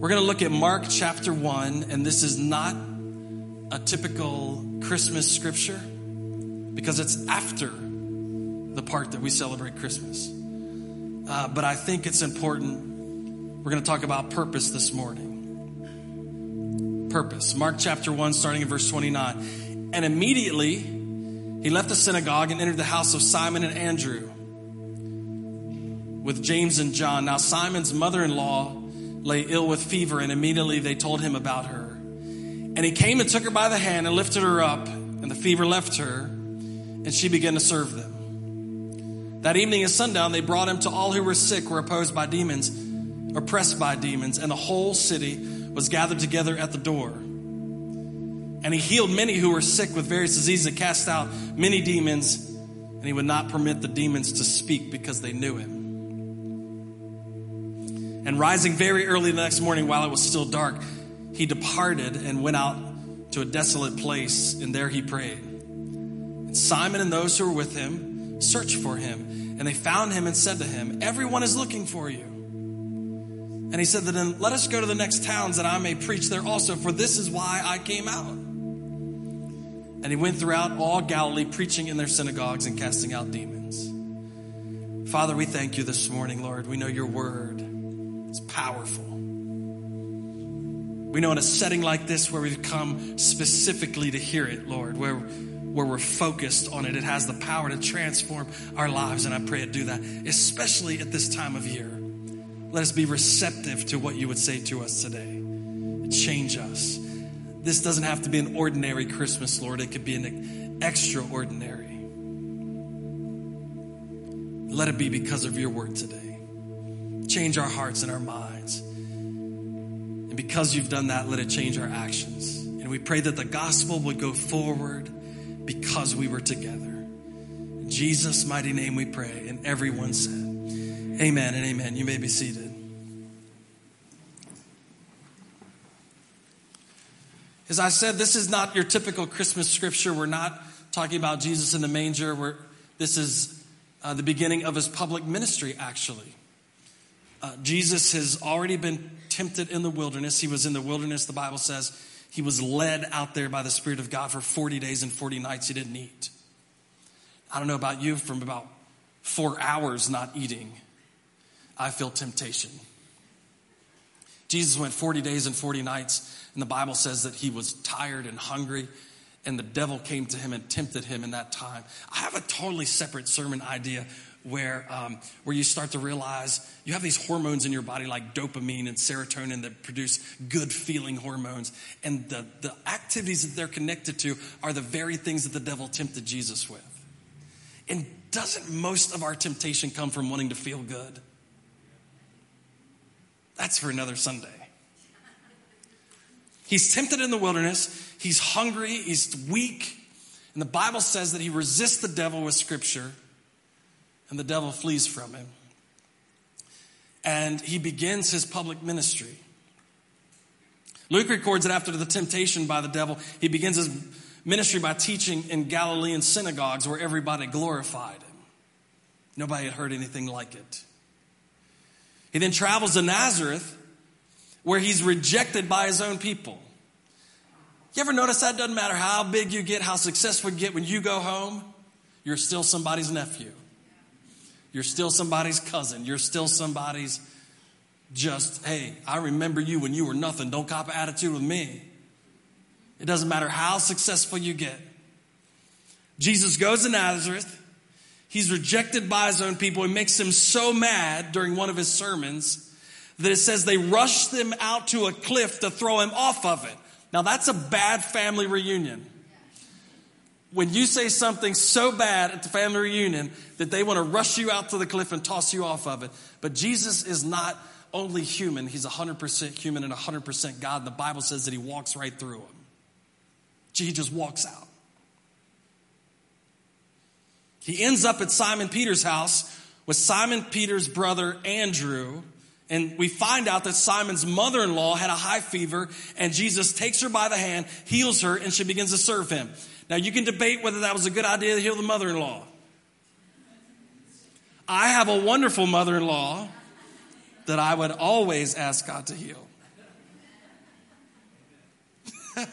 We're going to look at Mark chapter 1, and this is not a typical Christmas scripture because it's after the part that we celebrate Christmas. Uh, but I think it's important. We're going to talk about purpose this morning. Purpose. Mark chapter 1, starting in verse 29. And immediately he left the synagogue and entered the house of Simon and Andrew with James and John. Now, Simon's mother in law lay ill with fever, and immediately they told him about her. And he came and took her by the hand and lifted her up, and the fever left her, and she began to serve them. That evening at sundown, they brought him to all who were sick, were opposed by demons, oppressed by demons, and the whole city was gathered together at the door. And he healed many who were sick with various diseases and cast out many demons, and he would not permit the demons to speak because they knew him. And rising very early the next morning while it was still dark, he departed and went out to a desolate place, and there he prayed. And Simon and those who were with him searched for him, and they found him and said to him, Everyone is looking for you. And he said to them, Let us go to the next towns that I may preach there also, for this is why I came out. And he went throughout all Galilee, preaching in their synagogues and casting out demons. Father, we thank you this morning, Lord. We know your word is powerful. We know in a setting like this where we've come specifically to hear it, Lord, where, where we're focused on it, it has the power to transform our lives. And I pray it do that, especially at this time of year. Let us be receptive to what you would say to us today. Change us. This doesn't have to be an ordinary Christmas, Lord. It could be an extraordinary. Let it be because of your word today. Change our hearts and our minds. And because you've done that, let it change our actions. And we pray that the gospel would go forward because we were together. In Jesus' mighty name we pray. And everyone said, Amen and amen. You may be seated. As I said, this is not your typical Christmas scripture. We're not talking about Jesus in the manger. We're, this is uh, the beginning of his public ministry, actually. Uh, Jesus has already been tempted in the wilderness. He was in the wilderness, the Bible says. He was led out there by the Spirit of God for 40 days and 40 nights. He didn't eat. I don't know about you, from about four hours not eating, I feel temptation. Jesus went 40 days and 40 nights and the Bible says that he was tired and hungry, and the devil came to him and tempted him in that time. I have a totally separate sermon idea where, um, where you start to realize you have these hormones in your body like dopamine and serotonin that produce good feeling hormones. And the, the activities that they're connected to are the very things that the devil tempted Jesus with. And doesn't most of our temptation come from wanting to feel good? That's for another Sunday. He's tempted in the wilderness. He's hungry. He's weak. And the Bible says that he resists the devil with scripture, and the devil flees from him. And he begins his public ministry. Luke records that after the temptation by the devil, he begins his ministry by teaching in Galilean synagogues where everybody glorified him. Nobody had heard anything like it. He then travels to Nazareth where he's rejected by his own people. You ever notice that doesn't matter how big you get, how successful you get, when you go home, you're still somebody's nephew. You're still somebody's cousin. You're still somebody's just, hey, I remember you when you were nothing. Don't cop an attitude with me. It doesn't matter how successful you get. Jesus goes to Nazareth. He's rejected by his own people. It makes him so mad during one of his sermons that it says they rushed them out to a cliff to throw him off of it. Now that's a bad family reunion. When you say something so bad at the family reunion that they want to rush you out to the cliff and toss you off of it. But Jesus is not only human, he's 100% human and 100% God. The Bible says that he walks right through them. He just walks out. He ends up at Simon Peter's house with Simon Peter's brother Andrew and we find out that Simon's mother in law had a high fever, and Jesus takes her by the hand, heals her, and she begins to serve him. Now, you can debate whether that was a good idea to heal the mother in law. I have a wonderful mother in law that I would always ask God to heal.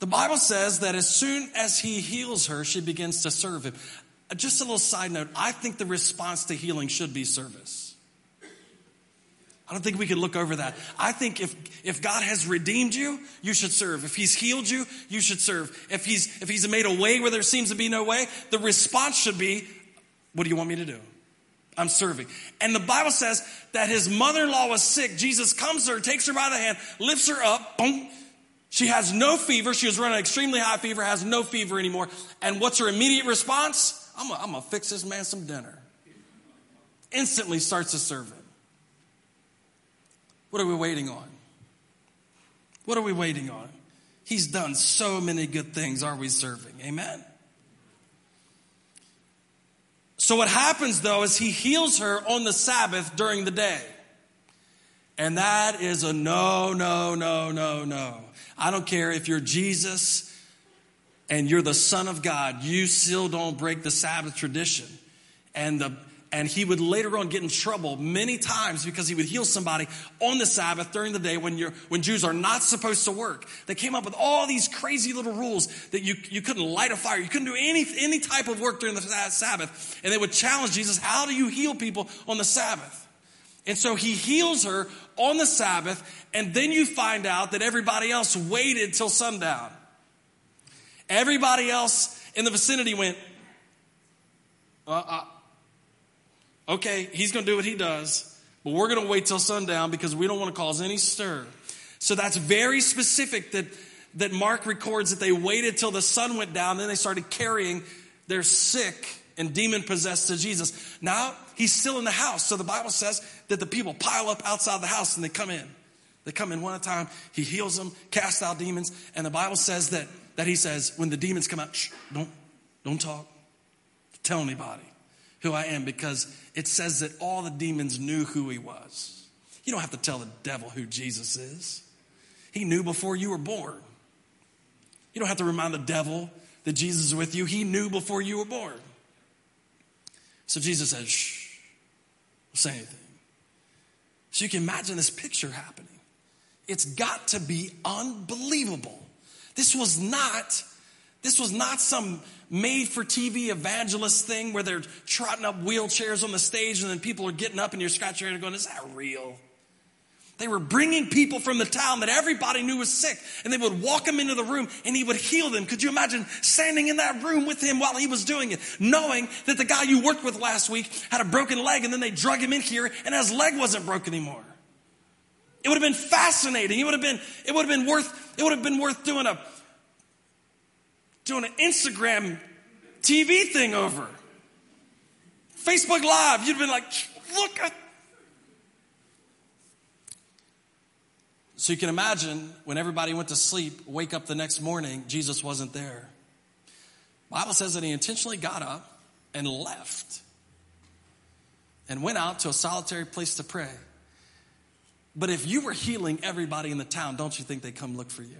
the Bible says that as soon as he heals her, she begins to serve him. Just a little side note I think the response to healing should be service. I don't think we can look over that. I think if, if God has redeemed you, you should serve. If He's healed you, you should serve. If He's, if He's made a way where there seems to be no way, the response should be, What do you want me to do? I'm serving. And the Bible says that his mother in law was sick. Jesus comes to her, takes her by the hand, lifts her up, boom. She has no fever. She was running extremely high fever, has no fever anymore. And what's her immediate response? I'm going to fix this man some dinner. Instantly starts to serve him. What are we waiting on? What are we waiting on? He's done so many good things. Are we serving? Amen. So what happens though is he heals her on the Sabbath during the day. And that is a no, no, no, no, no. I don't care if you're Jesus and you're the son of God, you still don't break the Sabbath tradition. And the and he would later on get in trouble many times because he would heal somebody on the Sabbath during the day when, you're, when Jews are not supposed to work. They came up with all these crazy little rules that you, you couldn't light a fire, you couldn't do any, any type of work during the Sabbath. And they would challenge Jesus, How do you heal people on the Sabbath? And so he heals her on the Sabbath, and then you find out that everybody else waited till sundown. Everybody else in the vicinity went, uh, uh, Okay, he's going to do what he does, but we're going to wait till sundown because we don't want to cause any stir. So that's very specific that, that Mark records that they waited till the sun went down, then they started carrying their sick and demon possessed to Jesus. Now he's still in the house. So the Bible says that the people pile up outside the house and they come in. They come in one at a time. He heals them, casts out demons. And the Bible says that, that he says, when the demons come out, don't, don't talk. Tell anybody who I am because it says that all the demons knew who he was. You don't have to tell the devil who Jesus is. He knew before you were born. You don't have to remind the devil that Jesus is with you. He knew before you were born. So Jesus says, shh, don't say anything. So you can imagine this picture happening. It's got to be unbelievable. This was not, this was not some made for TV evangelist thing where they're trotting up wheelchairs on the stage and then people are getting up and you're scratching your head going, is that real? They were bringing people from the town that everybody knew was sick and they would walk them into the room and he would heal them. Could you imagine standing in that room with him while he was doing it, knowing that the guy you worked with last week had a broken leg and then they drug him in here and his leg wasn't broken anymore? It would have been fascinating. It would have been, it would have been worth, it would have been worth doing a, doing an Instagram TV thing over. Facebook Live, you'd been like, look at. So you can imagine when everybody went to sleep, wake up the next morning, Jesus wasn't there. Bible says that he intentionally got up and left and went out to a solitary place to pray. But if you were healing everybody in the town, don't you think they'd come look for you?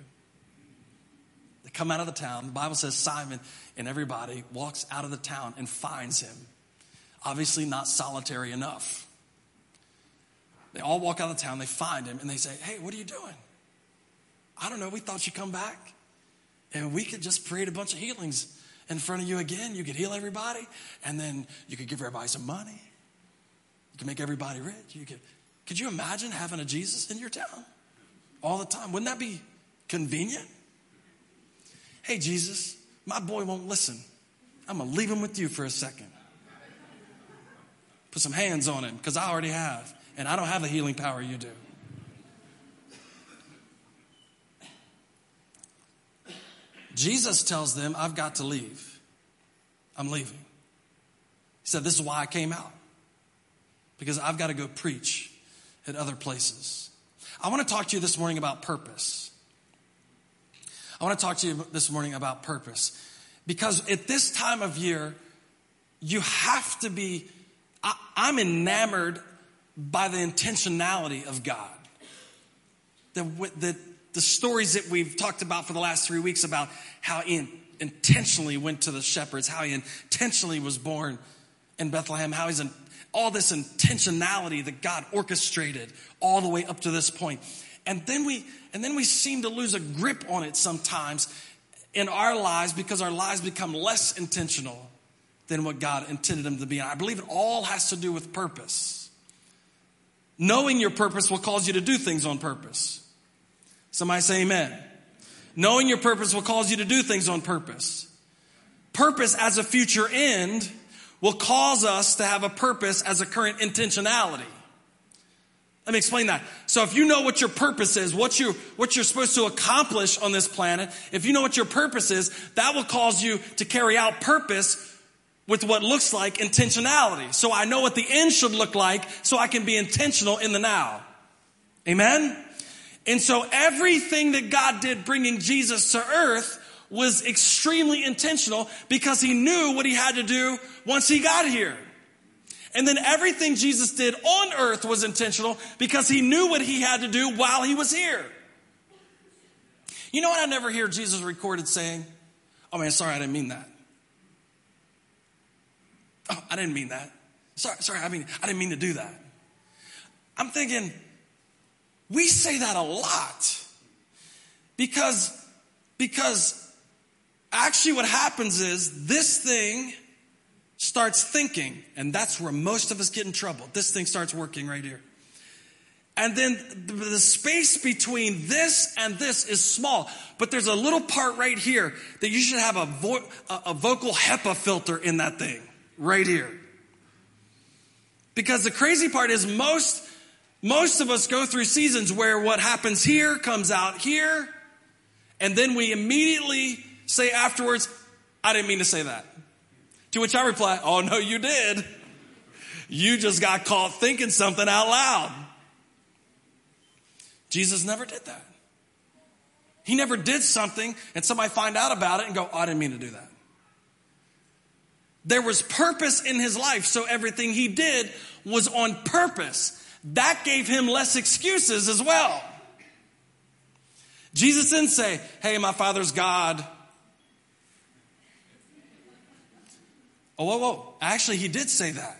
They come out of the town. The Bible says Simon and everybody walks out of the town and finds him. Obviously, not solitary enough. They all walk out of the town, they find him, and they say, Hey, what are you doing? I don't know, we thought you'd come back. And we could just create a bunch of healings in front of you again. You could heal everybody, and then you could give everybody some money. You could make everybody rich. You could, could you imagine having a Jesus in your town all the time? Wouldn't that be convenient? Hey, Jesus, my boy won't listen. I'm going to leave him with you for a second. Put some hands on him because I already have, and I don't have the healing power you do. Jesus tells them, I've got to leave. I'm leaving. He said, This is why I came out, because I've got to go preach at other places. I want to talk to you this morning about purpose. I want to talk to you this morning about purpose. Because at this time of year, you have to be, I, am enamored by the intentionality of God. The, the, the stories that we've talked about for the last three weeks about how he intentionally went to the shepherds, how he intentionally was born in Bethlehem, how he's all this intentionality that God orchestrated all the way up to this point. And then we, and then we seem to lose a grip on it sometimes in our lives because our lives become less intentional than what God intended them to be. And I believe it all has to do with purpose. Knowing your purpose will cause you to do things on purpose. Somebody say amen. Knowing your purpose will cause you to do things on purpose. Purpose as a future end will cause us to have a purpose as a current intentionality. Let me explain that. So if you know what your purpose is, what you what you're supposed to accomplish on this planet, if you know what your purpose is, that will cause you to carry out purpose with what looks like intentionality. So I know what the end should look like so I can be intentional in the now. Amen? And so everything that God did bringing Jesus to earth was extremely intentional because he knew what he had to do once he got here. And then everything Jesus did on earth was intentional because he knew what he had to do while he was here. You know what I never hear Jesus recorded saying? Oh man, sorry, I didn't mean that. Oh, I didn't mean that. Sorry, sorry, I mean, I didn't mean to do that. I'm thinking, we say that a lot because, because actually what happens is this thing starts thinking, and that's where most of us get in trouble. This thing starts working right here. And then the space between this and this is small, but there's a little part right here that you should have a, vo- a vocal HEPA filter in that thing right here. Because the crazy part is most, most of us go through seasons where what happens here comes out here, and then we immediately say afterwards, I didn't mean to say that. To which I reply, Oh, no, you did. You just got caught thinking something out loud. Jesus never did that. He never did something and somebody find out about it and go, oh, I didn't mean to do that. There was purpose in his life, so everything he did was on purpose. That gave him less excuses as well. Jesus didn't say, Hey, my father's God. Oh, whoa, whoa. Actually, he did say that.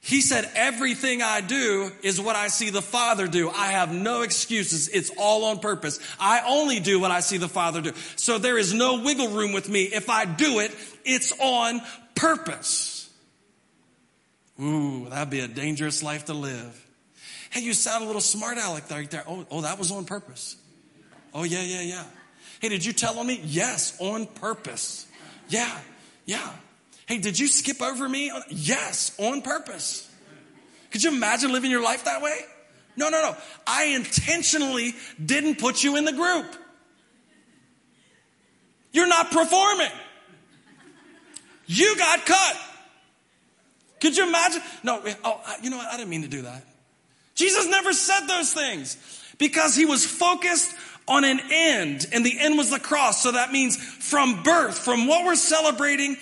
He said, Everything I do is what I see the Father do. I have no excuses. It's all on purpose. I only do what I see the Father do. So there is no wiggle room with me. If I do it, it's on purpose. Ooh, that'd be a dangerous life to live. Hey, you sound a little smart aleck right there. Oh, oh, that was on purpose. Oh, yeah, yeah, yeah. Hey, did you tell on me? Yes, on purpose. Yeah, yeah. Hey, did you skip over me? Yes, on purpose. Could you imagine living your life that way? No, no, no. I intentionally didn't put you in the group. You're not performing. You got cut. Could you imagine? No, oh, you know what? I didn't mean to do that. Jesus never said those things because he was focused on an end, and the end was the cross. So that means from birth, from what we're celebrating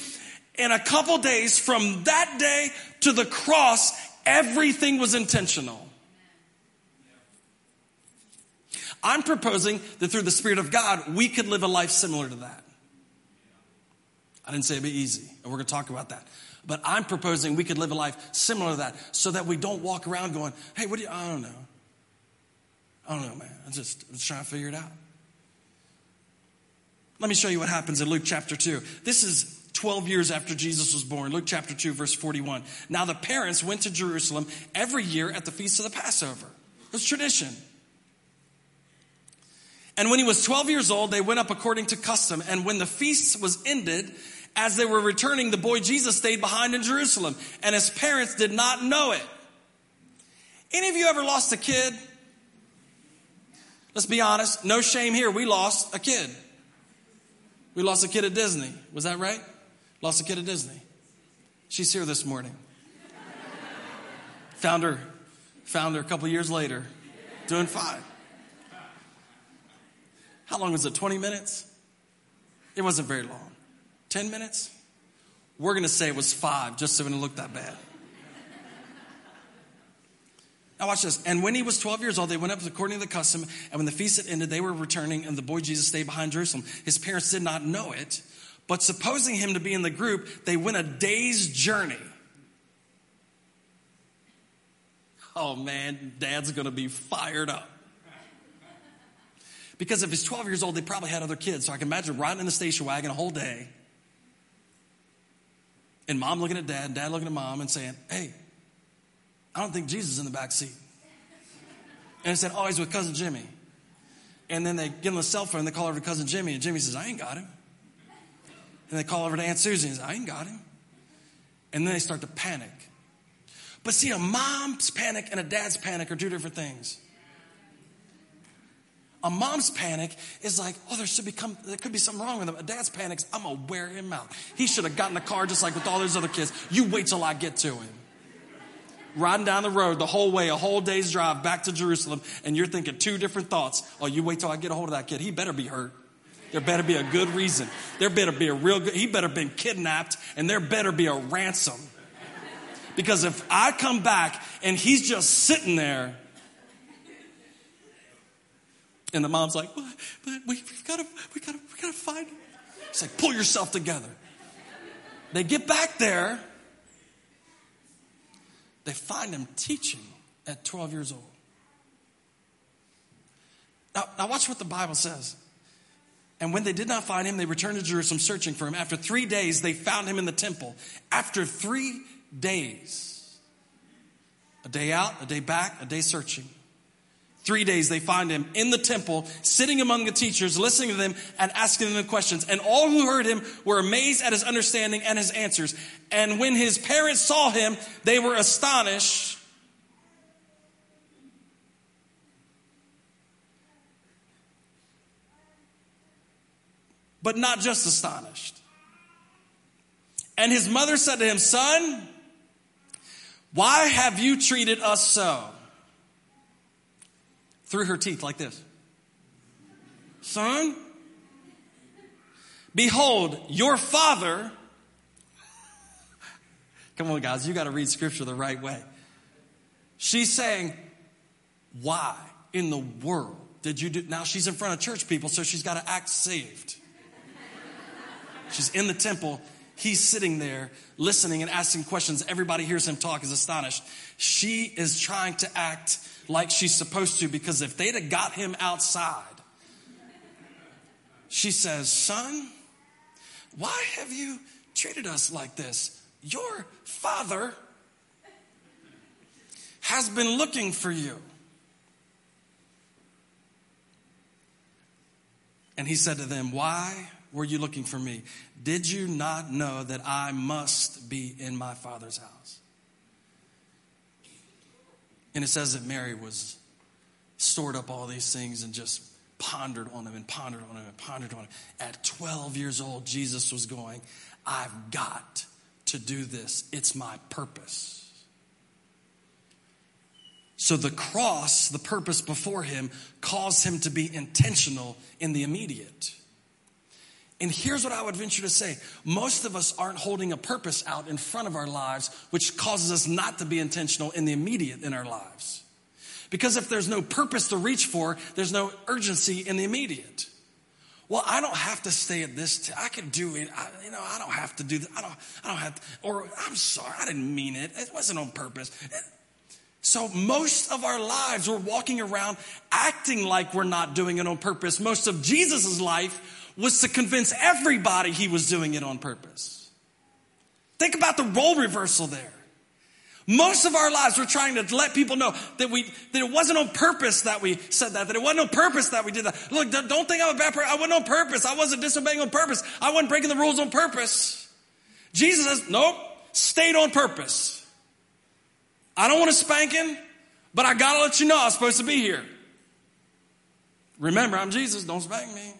in a couple days from that day to the cross, everything was intentional. I'm proposing that through the Spirit of God, we could live a life similar to that. I didn't say it'd be easy, and we're going to talk about that. But I'm proposing we could live a life similar to that so that we don't walk around going, hey, what do you, I don't know. I don't know, man. I'm just, I'm just trying to figure it out. Let me show you what happens in Luke chapter 2. This is 12 years after Jesus was born. Luke chapter 2, verse 41. Now the parents went to Jerusalem every year at the feast of the Passover. It was tradition. And when he was 12 years old, they went up according to custom. And when the feast was ended, as they were returning, the boy Jesus stayed behind in Jerusalem, and his parents did not know it. Any of you ever lost a kid? Let's be honest, no shame here. We lost a kid. We lost a kid at Disney. Was that right? Lost a kid at Disney. She's here this morning. found her, found her a couple years later, doing fine. How long was it? 20 minutes? It wasn't very long. 10 minutes? We're going to say it was five, just so it didn't look that bad. Now watch this. And when he was 12 years old, they went up according to the custom. And when the feast had ended, they were returning, and the boy Jesus stayed behind Jerusalem. His parents did not know it, but supposing him to be in the group, they went a day's journey. oh man, dad's gonna be fired up. Because if he's 12 years old, they probably had other kids. So I can imagine riding in the station wagon a whole day. And mom looking at dad, and dad looking at mom and saying, Hey, I don't think Jesus is in the back seat. And I said, Oh, he's with cousin Jimmy. And then they give him a cell phone and they call over to cousin Jimmy. And Jimmy says, I ain't got him. And they call over to Aunt Susie and says, I ain't got him. And then they start to panic. But see, a mom's panic and a dad's panic are two different things. A mom's panic is like, oh, there should be come, there could be something wrong with him. A dad's panic is, I'm gonna wear him out. He should have gotten the car just like with all those other kids. You wait till I get to him. Riding down the road the whole way, a whole day's drive back to Jerusalem, and you're thinking two different thoughts. Oh, you wait till I get a hold of that kid. He better be hurt. There better be a good reason. There better be a real good, he better been kidnapped, and there better be a ransom. Because if I come back and he's just sitting there, and the mom's like, but, but we, got to, we got to, we got to find him. It's like, pull yourself together. They get back there. They find him teaching at 12 years old. Now, now watch what the Bible says. And when they did not find him, they returned to Jerusalem searching for him. After three days, they found him in the temple. After three days, a day out, a day back, a day searching. Three days they find him in the temple, sitting among the teachers, listening to them and asking them questions. And all who heard him were amazed at his understanding and his answers. And when his parents saw him, they were astonished. But not just astonished. And his mother said to him, Son, why have you treated us so? through her teeth like this Son, behold, your father. Come on, guys, you got to read scripture the right way. She's saying, Why in the world did you do? Now she's in front of church people, so she's got to act saved. She's in the temple. He's sitting there listening and asking questions. Everybody hears him talk, is astonished. She is trying to act like she's supposed to because if they'd have got him outside, she says, Son, why have you treated us like this? Your father has been looking for you. And he said to them, Why were you looking for me? Did you not know that I must be in my father's house? And it says that Mary was stored up all these things and just pondered on them and pondered on them and pondered on them. At 12 years old, Jesus was going, I've got to do this. It's my purpose. So the cross, the purpose before him, caused him to be intentional in the immediate. And here's what I would venture to say most of us aren't holding a purpose out in front of our lives, which causes us not to be intentional in the immediate in our lives. Because if there's no purpose to reach for, there's no urgency in the immediate. Well, I don't have to stay at this. T- I can do it. I, you know, I don't have to do that. I don't. I don't have. To, or I'm sorry, I didn't mean it. It wasn't on purpose. It, so most of our lives, we're walking around acting like we're not doing it on purpose. Most of Jesus' life was to convince everybody he was doing it on purpose. Think about the role reversal there. Most of our lives, we're trying to let people know that we that it wasn't on purpose that we said that, that it wasn't on purpose that we did that. Look, don't think I'm a bad person. I wasn't on purpose. I wasn't disobeying on purpose. I wasn't breaking the rules on purpose. Jesus says, nope, stayed on purpose. I don't want a spanking, but I gotta let you know I was supposed to be here. Remember, I'm Jesus. Don't spank me.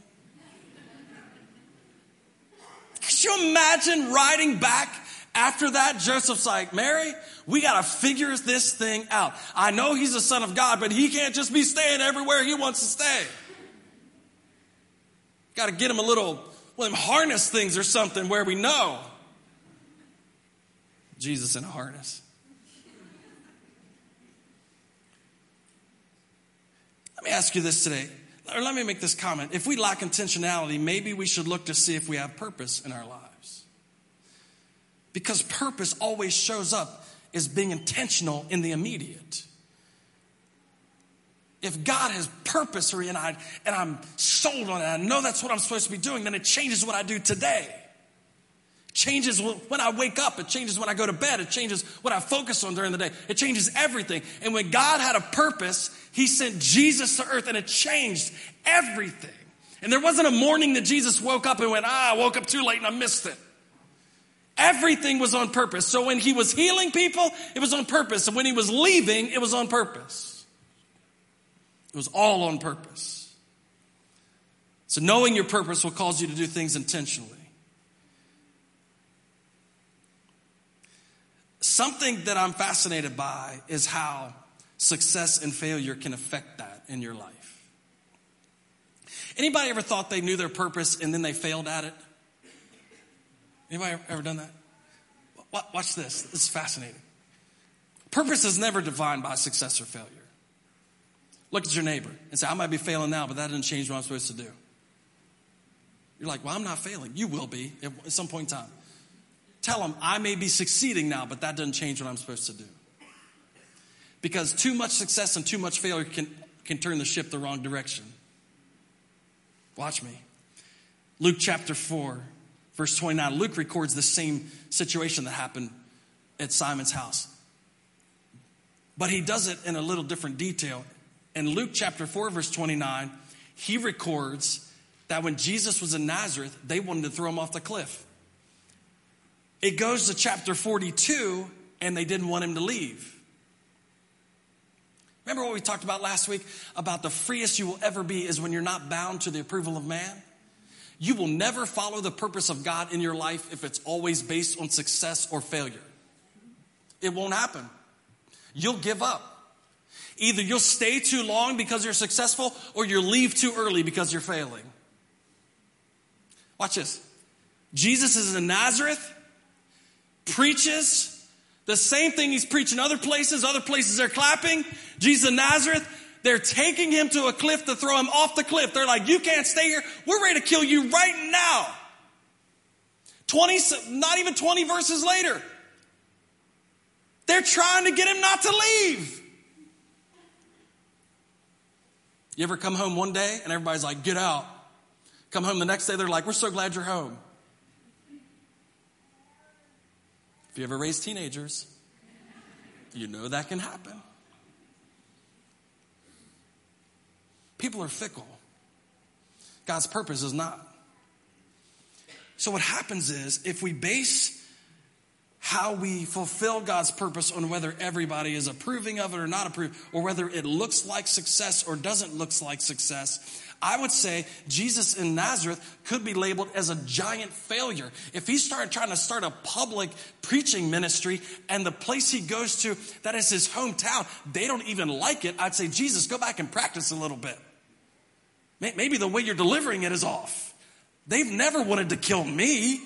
Could you imagine riding back after that? Joseph's like, Mary, we got to figure this thing out. I know he's the son of God, but he can't just be staying everywhere he wants to stay. Got to get him a little, of them harness things or something where we know. Jesus in a harness. Let me ask you this today or let me make this comment. If we lack intentionality, maybe we should look to see if we have purpose in our lives. Because purpose always shows up as being intentional in the immediate. if God has purpose and, I, and I'm sold on it, I know that's what I'm supposed to be doing, then it changes what I do today. Changes when I wake up. It changes when I go to bed. It changes what I focus on during the day. It changes everything. And when God had a purpose, He sent Jesus to earth and it changed everything. And there wasn't a morning that Jesus woke up and went, ah, I woke up too late and I missed it. Everything was on purpose. So when He was healing people, it was on purpose. And when He was leaving, it was on purpose. It was all on purpose. So knowing your purpose will cause you to do things intentionally. Something that I'm fascinated by is how success and failure can affect that in your life. Anybody ever thought they knew their purpose and then they failed at it? Anybody ever done that? Watch this. This is fascinating. Purpose is never defined by success or failure. Look at your neighbor and say, I might be failing now, but that doesn't change what I'm supposed to do. You're like, well, I'm not failing. You will be at some point in time. Tell them, I may be succeeding now, but that doesn't change what I'm supposed to do. Because too much success and too much failure can, can turn the ship the wrong direction. Watch me. Luke chapter 4, verse 29. Luke records the same situation that happened at Simon's house. But he does it in a little different detail. In Luke chapter 4, verse 29, he records that when Jesus was in Nazareth, they wanted to throw him off the cliff. It goes to chapter 42, and they didn't want him to leave. Remember what we talked about last week about the freest you will ever be is when you're not bound to the approval of man? You will never follow the purpose of God in your life if it's always based on success or failure. It won't happen. You'll give up. Either you'll stay too long because you're successful or you'll leave too early because you're failing. Watch this. Jesus is in Nazareth preaches the same thing he's preaching other places. Other places they're clapping. Jesus of Nazareth, they're taking him to a cliff to throw him off the cliff. They're like, you can't stay here. We're ready to kill you right now. 20, not even 20 verses later. They're trying to get him not to leave. You ever come home one day and everybody's like, get out. Come home the next day, they're like, we're so glad you're home. If you ever raise teenagers, you know that can happen. People are fickle. God's purpose is not. So, what happens is if we base how we fulfill God's purpose on whether everybody is approving of it or not approving, or whether it looks like success or doesn't look like success, I would say Jesus in Nazareth could be labeled as a giant failure. If he started trying to start a public preaching ministry and the place he goes to, that is his hometown, they don't even like it, I'd say, Jesus, go back and practice a little bit. Maybe the way you're delivering it is off. They've never wanted to kill me.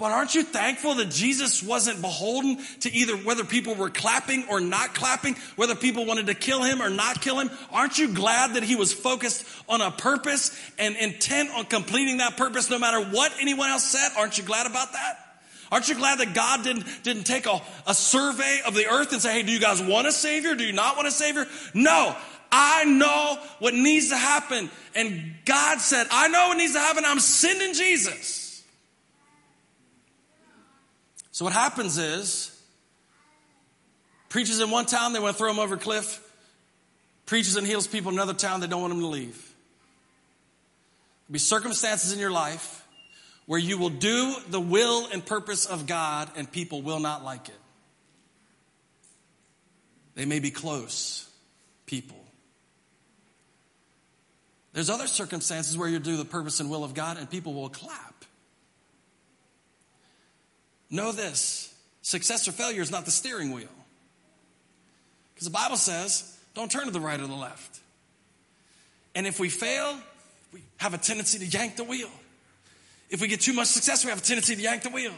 But aren't you thankful that Jesus wasn't beholden to either whether people were clapping or not clapping, whether people wanted to kill him or not kill him? Aren't you glad that he was focused on a purpose and intent on completing that purpose no matter what anyone else said? Aren't you glad about that? Aren't you glad that God didn't, didn't take a, a survey of the earth and say, hey, do you guys want a savior? Do you not want a savior? No, I know what needs to happen. And God said, I know what needs to happen. I'm sending Jesus. So what happens is, preaches in one town, they want to throw him over a cliff. Preaches and heals people in another town, they don't want him to leave. There'll be circumstances in your life where you will do the will and purpose of God and people will not like it. They may be close people. There's other circumstances where you do the purpose and will of God and people will clap. Know this success or failure is not the steering wheel. Because the Bible says, don't turn to the right or the left. And if we fail, we have a tendency to yank the wheel. If we get too much success, we have a tendency to yank the wheel.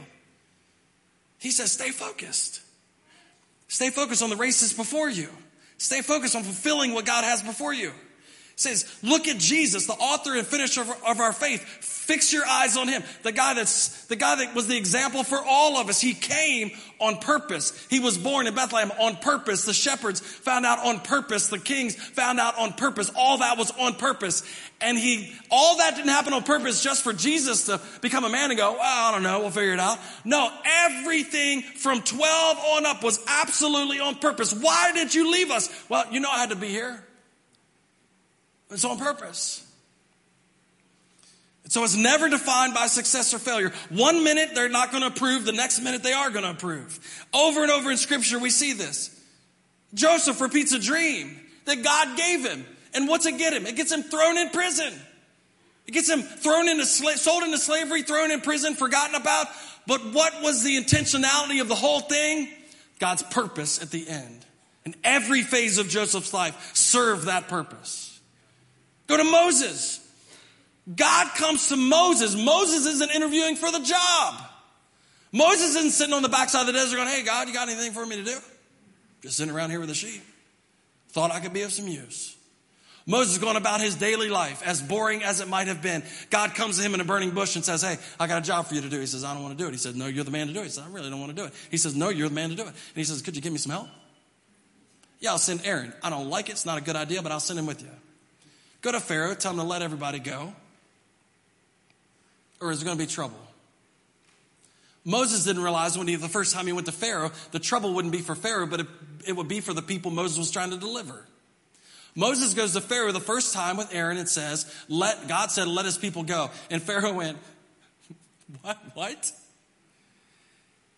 He says, stay focused. Stay focused on the races before you. Stay focused on fulfilling what God has before you. Says, look at Jesus, the author and finisher of, of our faith. Fix your eyes on him. The guy that's, the guy that was the example for all of us. He came on purpose. He was born in Bethlehem on purpose. The shepherds found out on purpose. The kings found out on purpose. All that was on purpose. And he, all that didn't happen on purpose just for Jesus to become a man and go, well, I don't know, we'll figure it out. No, everything from 12 on up was absolutely on purpose. Why did you leave us? Well, you know I had to be here. It's on purpose. So it's never defined by success or failure. One minute they're not going to approve, the next minute they are going to approve. Over and over in scripture we see this. Joseph repeats a dream that God gave him. And what's it get him? It gets him thrown in prison. It gets him thrown into sold into slavery, thrown in prison, forgotten about. But what was the intentionality of the whole thing? God's purpose at the end. And every phase of Joseph's life served that purpose. Go to Moses. God comes to Moses. Moses isn't interviewing for the job. Moses isn't sitting on the backside of the desert going, Hey, God, you got anything for me to do? Just sitting around here with the sheep. Thought I could be of some use. Moses going about his daily life, as boring as it might have been. God comes to him in a burning bush and says, Hey, I got a job for you to do. He says, I don't want to do it. He says, No, you're the man to do it. He says, I really don't want to do it. He says, No, you're the man to do it. And he says, Could you give me some help? Yeah, I'll send Aaron. I don't like it. It's not a good idea, but I'll send him with you. Go to Pharaoh, tell him to let everybody go. Or is there going to be trouble? Moses didn't realize when he, the first time he went to Pharaoh, the trouble wouldn't be for Pharaoh, but it, it would be for the people Moses was trying to deliver. Moses goes to Pharaoh the first time with Aaron and says, let, God said, let his people go. And Pharaoh went, what? What?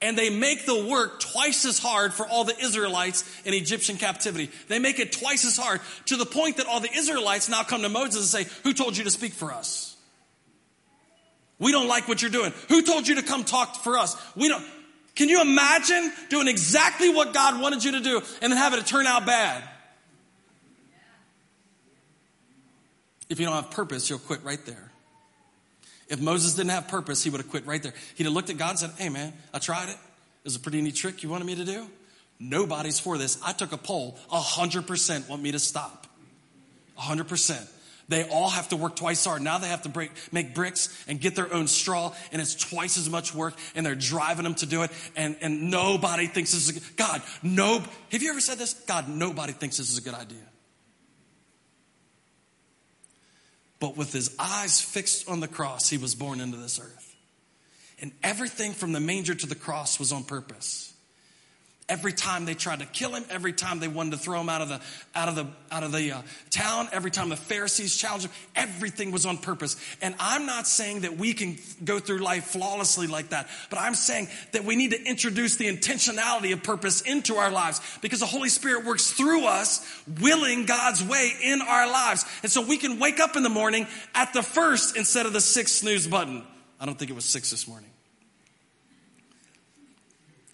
And they make the work twice as hard for all the Israelites in Egyptian captivity. They make it twice as hard to the point that all the Israelites now come to Moses and say, Who told you to speak for us? We don't like what you're doing. Who told you to come talk for us? We don't. Can you imagine doing exactly what God wanted you to do and then having it turn out bad? If you don't have purpose, you'll quit right there. If Moses didn't have purpose, he would have quit right there. He'd have looked at God and said, Hey, man, I tried it. It was a pretty neat trick you wanted me to do. Nobody's for this. I took a poll. 100% want me to stop. 100%. They all have to work twice hard. Now they have to break, make bricks and get their own straw, and it's twice as much work, and they're driving them to do it, and, and nobody thinks this is a, God, no, have you ever said this? God, nobody thinks this is a good idea. But with his eyes fixed on the cross, he was born into this earth. And everything from the manger to the cross was on purpose. Every time they tried to kill him, every time they wanted to throw him out of the out of the out of the uh, town, every time the Pharisees challenged him, everything was on purpose. And I'm not saying that we can go through life flawlessly like that, but I'm saying that we need to introduce the intentionality of purpose into our lives because the Holy Spirit works through us, willing God's way in our lives, and so we can wake up in the morning at the first instead of the sixth snooze button. I don't think it was six this morning.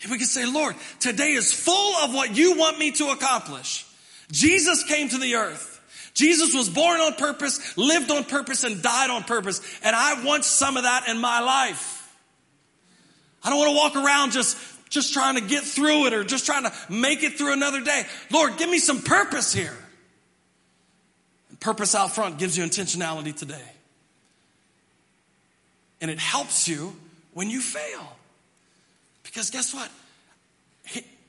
And we can say, Lord, today is full of what you want me to accomplish. Jesus came to the earth. Jesus was born on purpose, lived on purpose, and died on purpose. And I want some of that in my life. I don't want to walk around just, just trying to get through it or just trying to make it through another day. Lord, give me some purpose here. And purpose out front gives you intentionality today. And it helps you when you fail. Because guess what?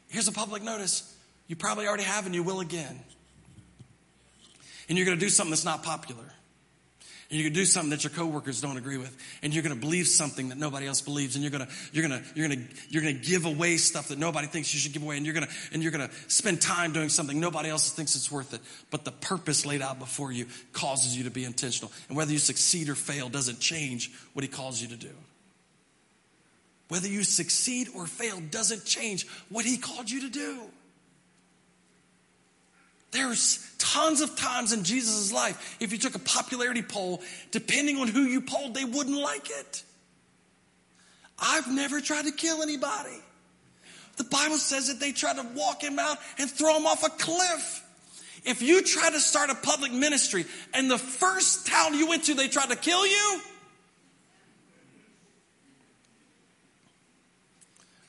Here's a public notice. You probably already have and you will again. And you're going to do something that's not popular. And you're going to do something that your coworkers don't agree with. And you're going to believe something that nobody else believes. And you're going to, you're going to, you're going to, you're going to give away stuff that nobody thinks you should give away. And you're going to, and you're going to spend time doing something nobody else thinks it's worth it. But the purpose laid out before you causes you to be intentional. And whether you succeed or fail doesn't change what he calls you to do. Whether you succeed or fail doesn't change what he called you to do. There's tons of times in Jesus' life, if you took a popularity poll, depending on who you polled, they wouldn't like it. I've never tried to kill anybody. The Bible says that they tried to walk him out and throw him off a cliff. If you try to start a public ministry and the first town you went to, they tried to kill you,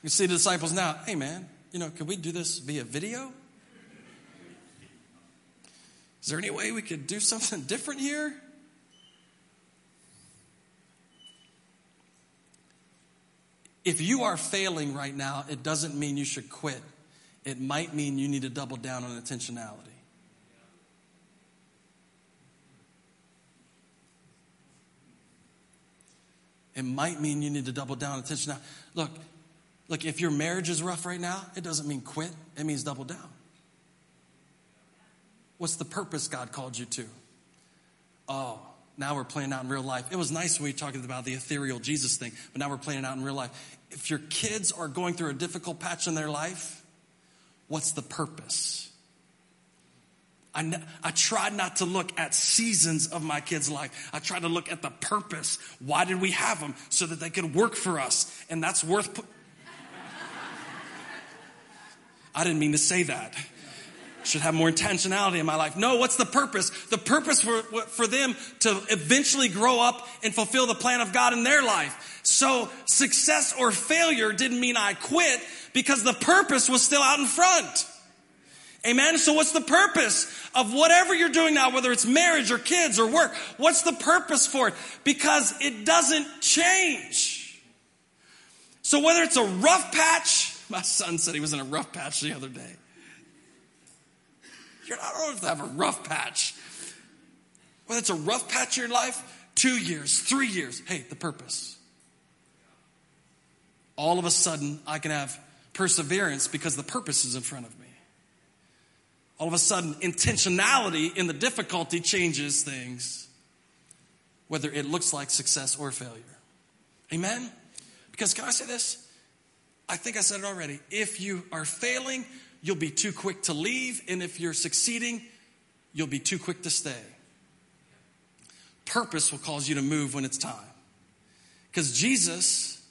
You see the disciples now, hey man, you know, could we do this via video? Is there any way we could do something different here? If you are failing right now, it doesn't mean you should quit. It might mean you need to double down on intentionality. It might mean you need to double down on intentionality. Look, look, if your marriage is rough right now, it doesn't mean quit. It means double down. What's the purpose God called you to? Oh, now we're playing out in real life. It was nice when we talked about the ethereal Jesus thing, but now we're playing out in real life. If your kids are going through a difficult patch in their life, what's the purpose? I, I not to look at seasons of my kids' life. I tried to look at the purpose. Why did we have them? So that they could work for us. And that's worth. I didn't mean to say that should have more intentionality in my life. No, what's the purpose? The purpose for, for them to eventually grow up and fulfill the plan of God in their life. So success or failure didn't mean I quit because the purpose was still out in front. Amen. So what's the purpose of whatever you're doing now, whether it's marriage or kids or work? What's the purpose for it? Because it doesn't change. So whether it's a rough patch, my son said he was in a rough patch the other day. You're not old to have a rough patch. Whether it's a rough patch in your life, two years, three years, hey, the purpose. All of a sudden, I can have perseverance because the purpose is in front of me. All of a sudden, intentionality in the difficulty changes things, whether it looks like success or failure. Amen? Because, can I say this? I think I said it already. If you are failing, you'll be too quick to leave. And if you're succeeding, you'll be too quick to stay. Purpose will cause you to move when it's time. Because Jesus,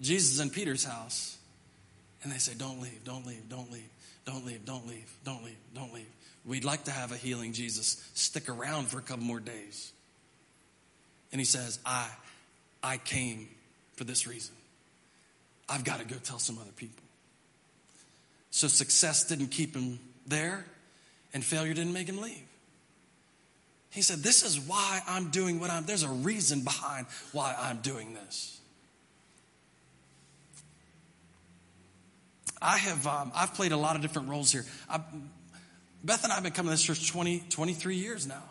Jesus in Peter's house, and they say, Don't leave, don't leave, don't leave, don't leave, don't leave, don't leave, don't leave. We'd like to have a healing Jesus. Stick around for a couple more days. And he says, I, I came for this reason. I've got to go tell some other people. So success didn't keep him there, and failure didn't make him leave. He said, This is why I'm doing what I'm there's a reason behind why I'm doing this. I have um, I've played a lot of different roles here. I, Beth and I have been coming to this church 20, 23 years now.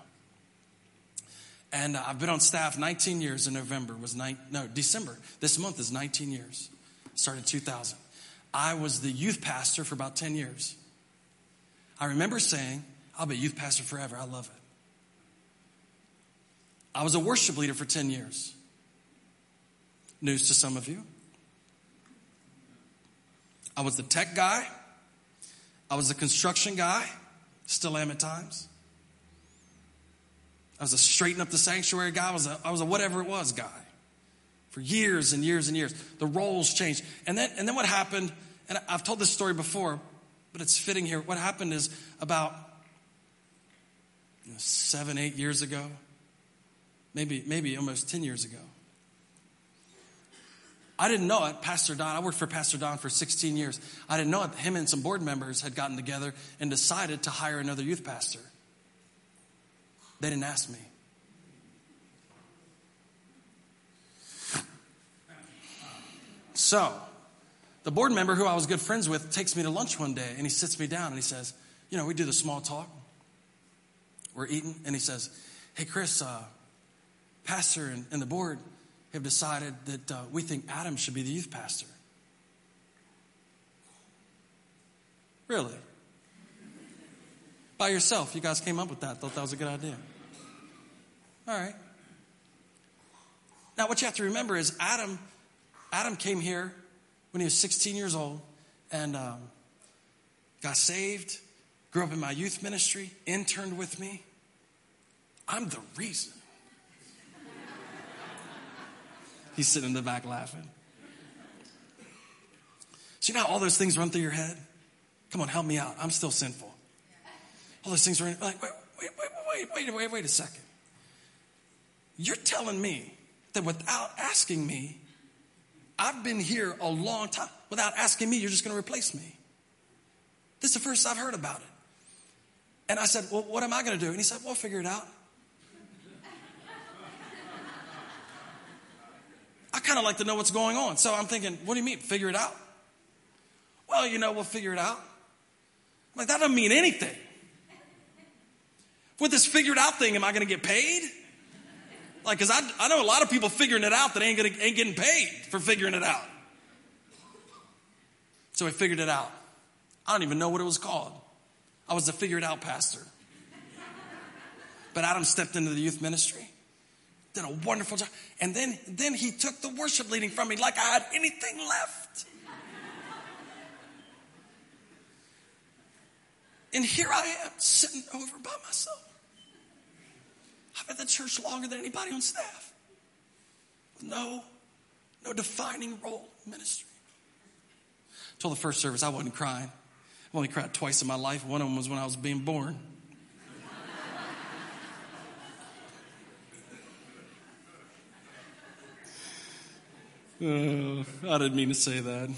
And I've been on staff 19 years in November was nine, no, December. This month is 19 years. Started 2000. I was the youth pastor for about 10 years. I remember saying, I'll be youth pastor forever. I love it. I was a worship leader for 10 years. News to some of you. I was the tech guy. I was the construction guy. Still am at times. I was a straighten up the sanctuary guy. I was a, I was a whatever it was guy for years and years and years. The roles changed. And then, and then what happened, and I've told this story before, but it's fitting here. What happened is about you know, seven, eight years ago, maybe, maybe almost 10 years ago. I didn't know it. Pastor Don, I worked for Pastor Don for 16 years. I didn't know it. Him and some board members had gotten together and decided to hire another youth pastor. They didn't ask me. So, the board member who I was good friends with takes me to lunch one day and he sits me down and he says, You know, we do the small talk. We're eating, and he says, Hey, Chris, uh, pastor and, and, the board have decided that uh, we think Adam should be the youth pastor. Really? By yourself, you guys came up with that, thought that was a good idea. All right. Now, what you have to remember is Adam Adam came here when he was 16 years old and um, got saved, grew up in my youth ministry, interned with me. I'm the reason. He's sitting in the back laughing. So, you know all those things run through your head? Come on, help me out. I'm still sinful. All those things run like, wait, wait, wait, wait, wait, wait, wait a second. You're telling me that without asking me, I've been here a long time. Without asking me, you're just going to replace me. This is the first I've heard about it. And I said, Well, what am I going to do? And he said, Well, figure it out. I kind of like to know what's going on. So I'm thinking, What do you mean, figure it out? Well, you know, we'll figure it out. I'm like, that doesn't mean anything. With this figured out thing, am I going to get paid? Like, cause I, I know a lot of people figuring it out that ain't gonna, ain't getting paid for figuring it out. So I figured it out. I don't even know what it was called. I was a figured out pastor. But Adam stepped into the youth ministry, did a wonderful job. And then, then he took the worship leading from me like I had anything left. And here I am sitting over by myself. I've been at the church longer than anybody on staff. No, no defining role in ministry. Till the first service, I wasn't crying. I've only cried twice in my life. One of them was when I was being born. Uh, I didn't mean to say that.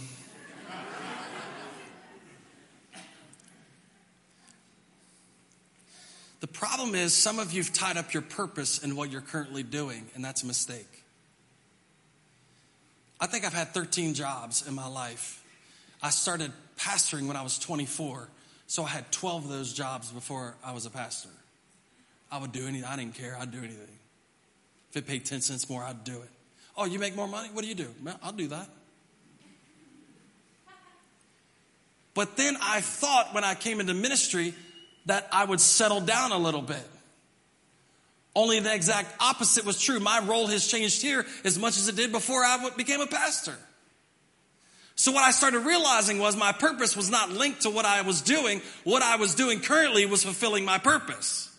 The problem is, some of you've tied up your purpose in what you're currently doing, and that's a mistake. I think I've had 13 jobs in my life. I started pastoring when I was 24, so I had 12 of those jobs before I was a pastor. I would do anything. I didn't care. I'd do anything. If it paid 10 cents more, I'd do it. Oh, you make more money? What do you do? I'll do that. But then I thought when I came into ministry that I would settle down a little bit. Only the exact opposite was true. My role has changed here as much as it did before I became a pastor. So what I started realizing was my purpose was not linked to what I was doing. What I was doing currently was fulfilling my purpose.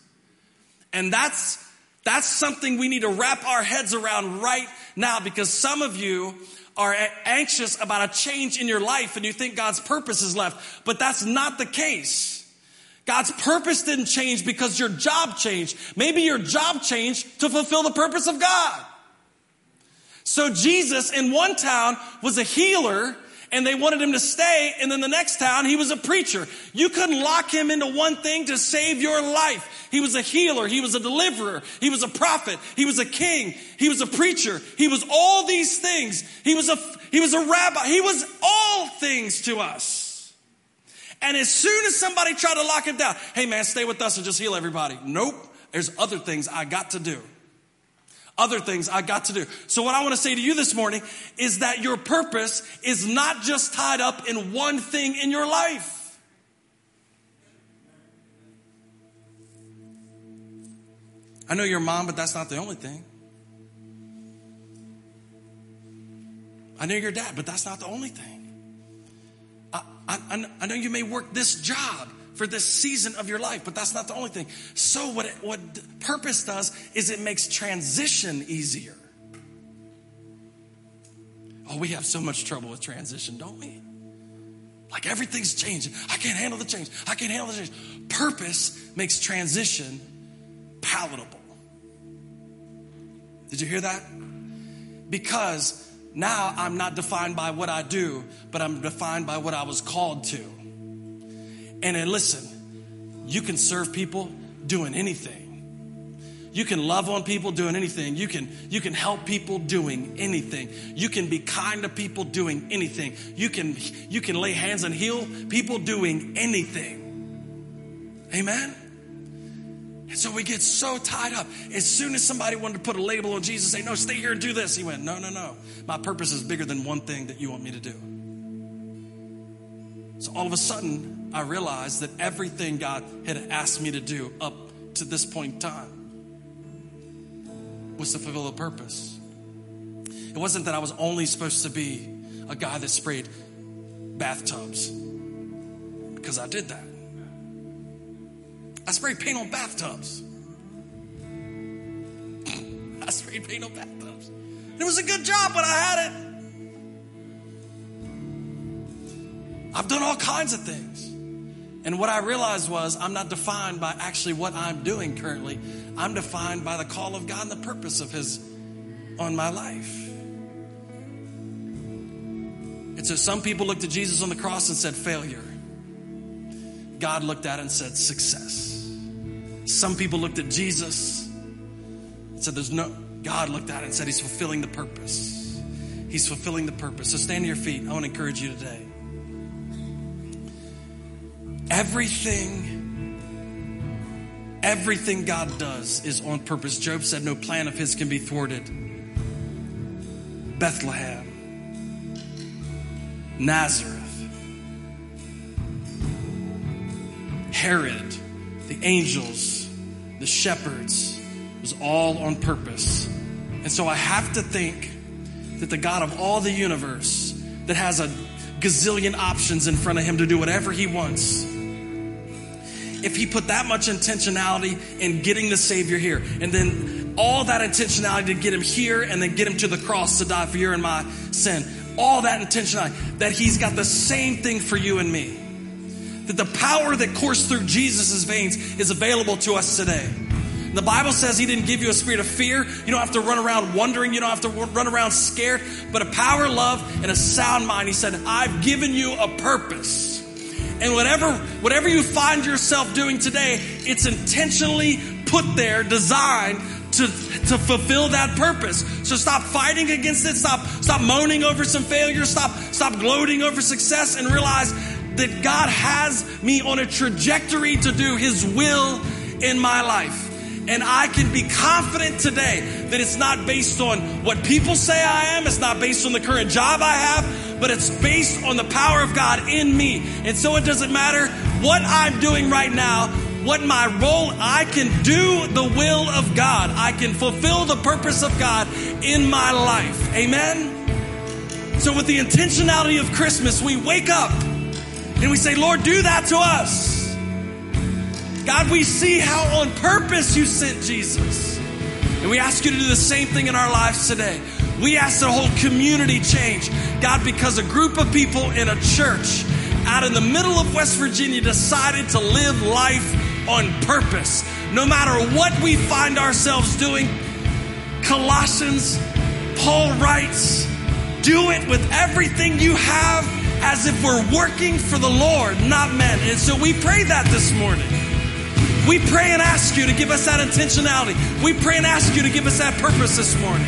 And that's, that's something we need to wrap our heads around right now because some of you are anxious about a change in your life and you think God's purpose is left, but that's not the case. God's purpose didn't change because your job changed. Maybe your job changed to fulfill the purpose of God. So Jesus in one town was a healer and they wanted him to stay. And then the next town, he was a preacher. You couldn't lock him into one thing to save your life. He was a healer. He was a deliverer. He was a prophet. He was a king. He was a preacher. He was all these things. He was a, he was a rabbi. He was all things to us. And as soon as somebody tried to lock him down, hey man, stay with us and just heal everybody. Nope. There's other things I got to do. Other things I got to do. So what I want to say to you this morning is that your purpose is not just tied up in one thing in your life. I know you're a mom, but that's not the only thing. I know you're dad, but that's not the only thing. I, I, know you may work this job for this season of your life, but that's not the only thing. So what it, what purpose does is it makes transition easier. Oh, we have so much trouble with transition, don't we? Like everything's changing. I can't handle the change. I can't handle the change. Purpose makes transition palatable. Did you hear that? Because now I'm not defined by what I do, but I'm defined by what I was called to. And then listen, you can serve people doing anything. You can love on people doing anything. You can, you can help people doing anything. You can be kind to people doing anything. You can, you can lay hands and heal people doing anything. Amen? And so we get so tied up. As soon as somebody wanted to put a label on Jesus, say, No, stay here and do this, he went, No, no, no. My purpose is bigger than one thing that you want me to do. So all of a sudden, I realized that everything God had asked me to do up to this point in time was to fulfill a purpose. It wasn't that I was only supposed to be a guy that sprayed bathtubs, because I did that. I sprayed paint on bathtubs. I sprayed paint on bathtubs. It was a good job, but I had it. I've done all kinds of things. And what I realized was I'm not defined by actually what I'm doing currently. I'm defined by the call of God and the purpose of His on my life. And so some people looked at Jesus on the cross and said, failure. God looked at it and said, success. Some people looked at Jesus and said, There's no, God looked at it and said, He's fulfilling the purpose. He's fulfilling the purpose. So stand to your feet. I want to encourage you today. Everything, everything God does is on purpose. Job said, No plan of His can be thwarted. Bethlehem, Nazareth, Herod, the angels, the shepherds, was all on purpose. And so I have to think that the God of all the universe, that has a gazillion options in front of him to do whatever he wants, if he put that much intentionality in getting the Savior here, and then all that intentionality to get him here and then get him to the cross to die for your and my sin, all that intentionality, that he's got the same thing for you and me. That the power that coursed through Jesus' veins is available to us today. The Bible says He didn't give you a spirit of fear. You don't have to run around wondering. You don't have to run around scared, but a power, love, and a sound mind. He said, I've given you a purpose. And whatever, whatever you find yourself doing today, it's intentionally put there, designed to, to fulfill that purpose. So stop fighting against it. Stop, stop moaning over some failure. Stop, stop gloating over success and realize that God has me on a trajectory to do His will in my life. And I can be confident today that it's not based on what people say I am, it's not based on the current job I have, but it's based on the power of God in me. And so it doesn't matter what I'm doing right now, what my role, I can do the will of God. I can fulfill the purpose of God in my life. Amen? So, with the intentionality of Christmas, we wake up and we say, Lord, do that to us. God, we see how on purpose you sent Jesus. And we ask you to do the same thing in our lives today. We ask the whole community change. God, because a group of people in a church out in the middle of West Virginia decided to live life on purpose. No matter what we find ourselves doing, Colossians, Paul writes, do it with everything you have as if we're working for the Lord, not men. And so we pray that this morning. We pray and ask you to give us that intentionality. We pray and ask you to give us that purpose this morning.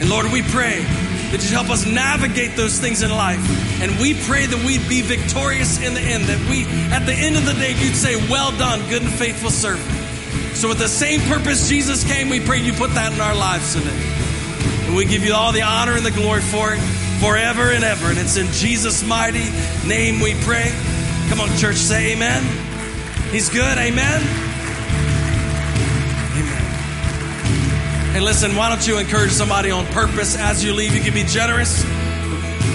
And Lord, we pray that you help us navigate those things in life. And we pray that we'd be victorious in the end, that we, at the end of the day, you'd say, Well done, good and faithful servant. So, with the same purpose Jesus came, we pray you put that in our lives today. And we give you all the honor and the glory for it forever and ever. And it's in Jesus' mighty name we pray. Come on, church, say amen. He's good, amen. Amen. Hey, listen, why don't you encourage somebody on purpose as you leave? You can be generous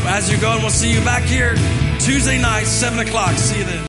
as you go, and we'll see you back here Tuesday night, 7 o'clock. See you then.